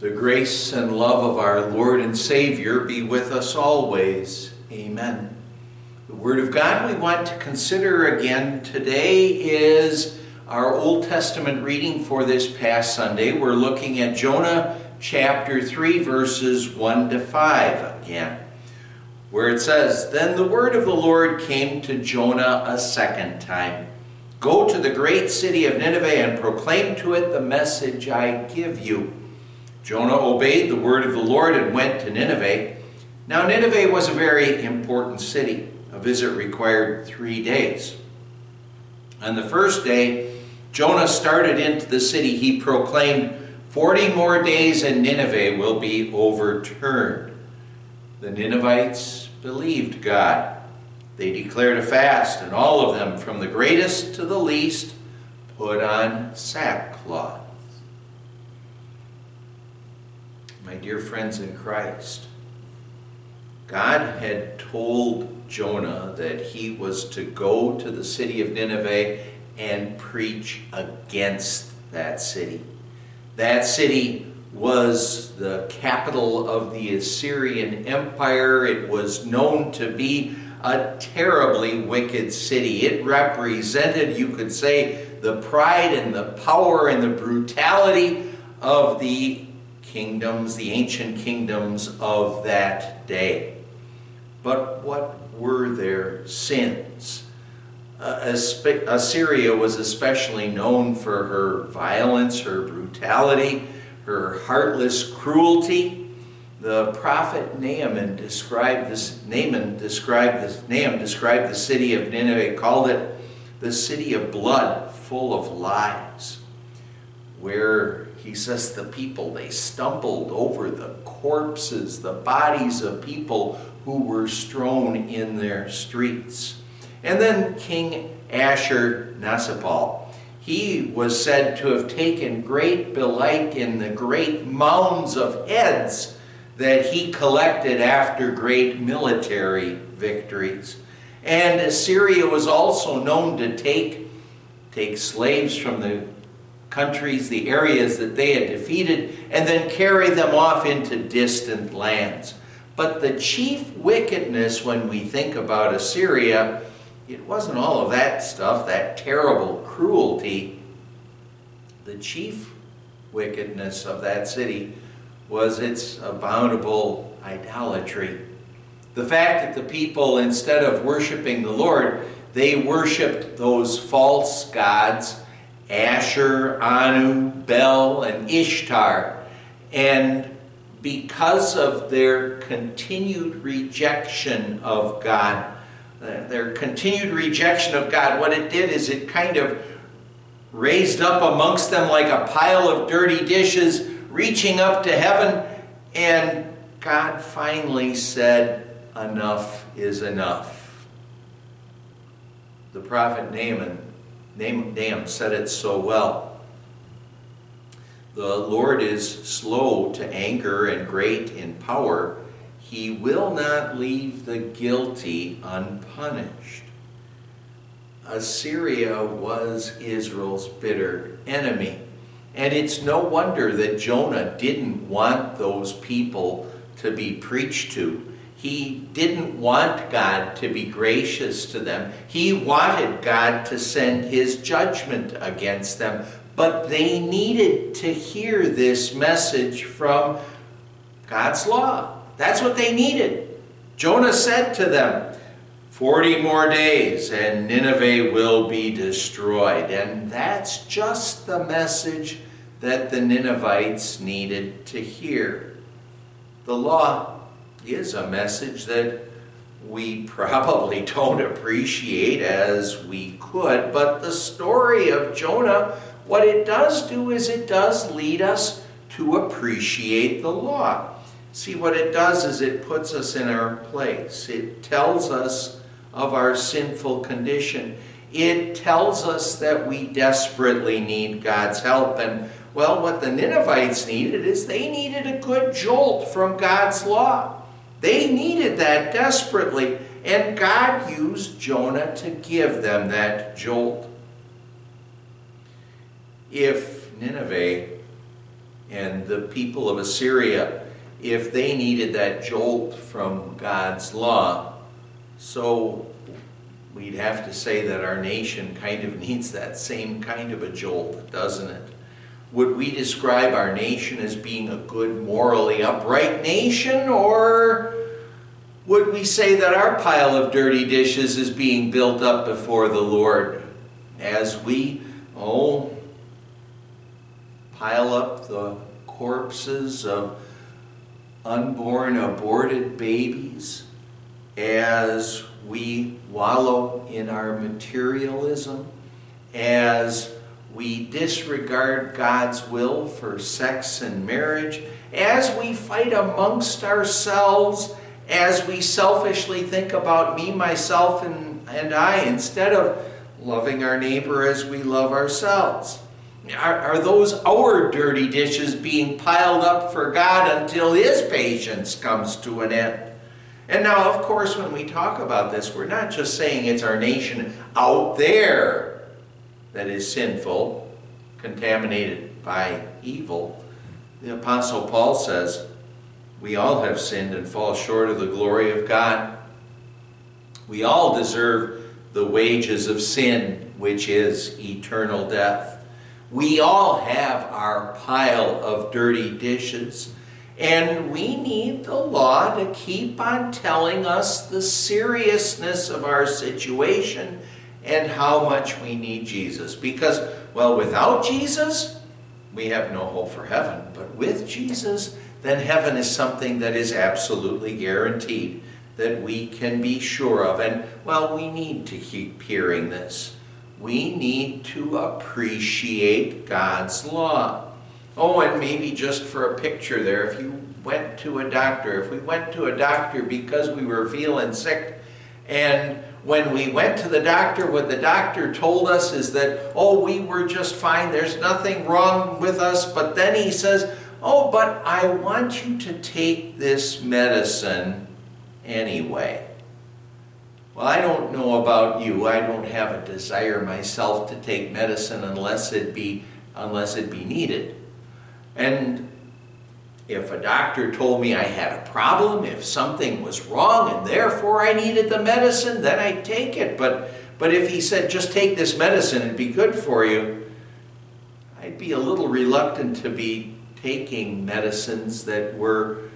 The grace and love of our Lord and Savior be with us always. Amen. The Word of God we want to consider again today is our Old Testament reading for this past Sunday. We're looking at Jonah chapter 3, verses 1 to 5 again, where it says, Then the word of the Lord came to Jonah a second time Go to the great city of Nineveh and proclaim to it the message I give you. Jonah obeyed the word of the Lord and went to Nineveh. Now, Nineveh was a very important city. A visit required three days. On the first day, Jonah started into the city. He proclaimed, Forty more days and Nineveh will be overturned. The Ninevites believed God. They declared a fast, and all of them, from the greatest to the least, put on sackcloth. My dear friends in Christ, God had told Jonah that he was to go to the city of Nineveh and preach against that city. That city was the capital of the Assyrian Empire. It was known to be a terribly wicked city. It represented, you could say, the pride and the power and the brutality of the kingdoms, the ancient kingdoms of that day. But what were their sins? Uh, Assyria was especially known for her violence, her brutality, her heartless cruelty. The prophet Naaman described this. Naaman described this. Nahum described the city of Nineveh, called it the city of blood, full of lies, where he says the people, they stumbled over the corpses, the bodies of people who were strewn in their streets. And then King Ashur-nasirpal, he was said to have taken great delight in the great mounds of heads that he collected after great military victories. And Assyria was also known to take, take slaves from the countries, the areas that they had defeated, and then carry them off into distant lands. But the chief wickedness when we think about Assyria, it wasn't all of that stuff, that terrible cruelty. The chief wickedness of that city was its abominable idolatry. The fact that the people, instead of worshiping the Lord, they worshiped those false gods Ashur, Anu, Bel, and Ishtar. And because of their continued rejection of God, uh, their continued rejection of God, what it did is it kind of raised up amongst them like a pile of dirty dishes, reaching up to heaven. And God finally said, Enough is enough. The prophet Naaman Nahum said it so well. The Lord is slow to anger and great in power. He will not leave the guilty unpunished. Assyria was Israel's bitter enemy. And it's no wonder that Jonah didn't want those people to be preached to he didn't want God to be gracious to them. He wanted God to send his judgment against them. But they needed to hear this message from God's law. That's what they needed. Jonah said to them, 40 more days and Nineveh will be destroyed. And that's just the message that the Ninevites needed to hear. The law is a message that we probably don't appreciate as we could. But the story of Jonah, what it does do is it does lead us to appreciate the law. See, what it does is it puts us in our place, it tells us of our sinful condition. It tells us that we desperately need God's help. And, well, what the Ninevites needed is they needed a good jolt from God's law. They needed that desperately, and God used Jonah to give them that jolt. If Nineveh and the people of Assyria, if they needed that jolt from God's law, so we'd have to say that our nation kind of needs that same kind of a jolt, doesn't it? Would we describe our nation as being a good, morally upright nation, or would we say that our pile of dirty dishes is being built up before the Lord as we, oh, pile up the corpses of unborn, aborted babies, as we wallow in our materialism, as we disregard God's will for sex and marriage, as we fight amongst ourselves, as we selfishly think about me, myself, and, and I, instead of loving our neighbor as we love ourselves. Are, are those our dirty dishes being piled up for God until His patience comes to an end? And now, of course, when we talk about this, we're not just saying it's our nation out there that is sinful, contaminated by evil. The Apostle Paul says, We all have sinned and fall short of the glory of God. We all deserve the wages of sin, which is eternal death. We all have our pile of dirty dishes, and we need the law to keep on telling us the seriousness of our situation and how much we need Jesus. Because, well, without Jesus, we have no hope for heaven. But with Jesus, then heaven is something that is absolutely guaranteed, that we can be sure of. And, well, we need to keep hearing this we need to appreciate God's law. Oh, and maybe just for a picture there, if you went to a doctor, if we went to a doctor because we were feeling sick, and when we went to the doctor, what the doctor told us is that, oh, we were just fine, there's nothing wrong with us, but then he says, oh, but I want you to take this medicine anyway. Well, I don't know about you. I don't have a desire myself to take medicine unless it be unless it be needed. And if a doctor told me I had a problem, if something was wrong and therefore I needed the medicine, then I'd take it. But but if he said just take this medicine and be good for you, I'd be a little reluctant to be taking medicines that were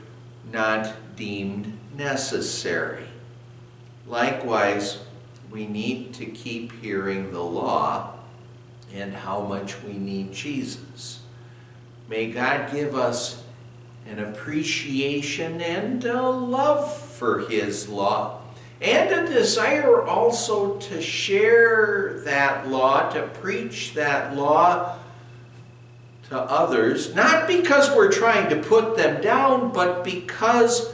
not deemed necessary. Likewise, we need to keep hearing the law and how much we need Jesus. May God give us an appreciation and a love for His law and a desire also to share that law, to preach that law to others, not because we're trying to put them down, but because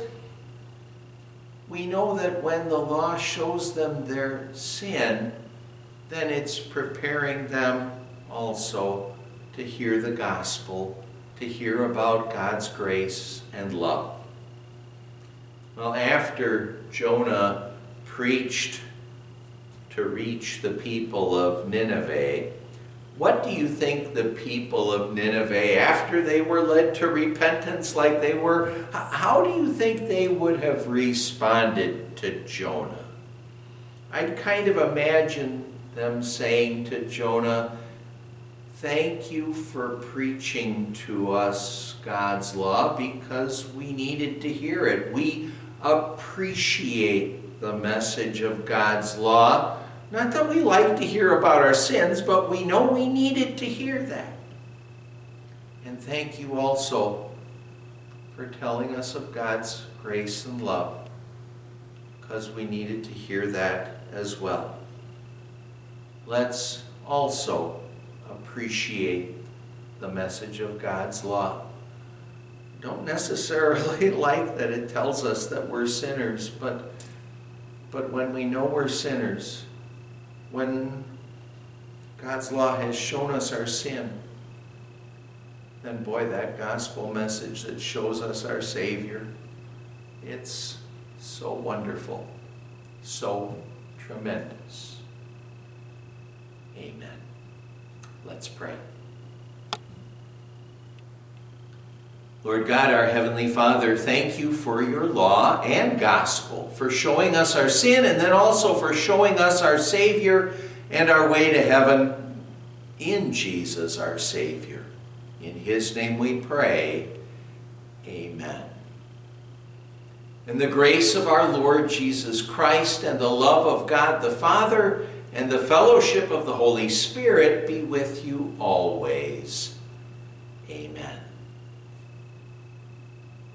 we know that when the law shows them their sin, then it's preparing them also to hear the gospel, to hear about God's grace and love. Well, after Jonah preached to reach the people of Nineveh, what do you think the people of Nineveh, after they were led to repentance like they were, how do you think they would have responded to Jonah? I'd kind of imagine them saying to Jonah, Thank you for preaching to us God's law because we needed to hear it. We appreciate the message of God's law not that we like to hear about our sins, but we know we needed to hear that. And thank you also for telling us of God's grace and love, because we needed to hear that as well. Let's also appreciate the message of God's law. Don't necessarily like that it tells us that we're sinners, but, but when we know we're sinners, when God's law has shown us our sin, then boy, that gospel message that shows us our Savior, it's so wonderful, so tremendous. Amen. Let's pray. Lord God, our Heavenly Father, thank you for your law and gospel, for showing us our sin and then also for showing us our Savior and our way to heaven in Jesus, our Savior. In His name we pray. Amen. And the grace of our Lord Jesus Christ and the love of God the Father and the fellowship of the Holy Spirit be with you always. Amen.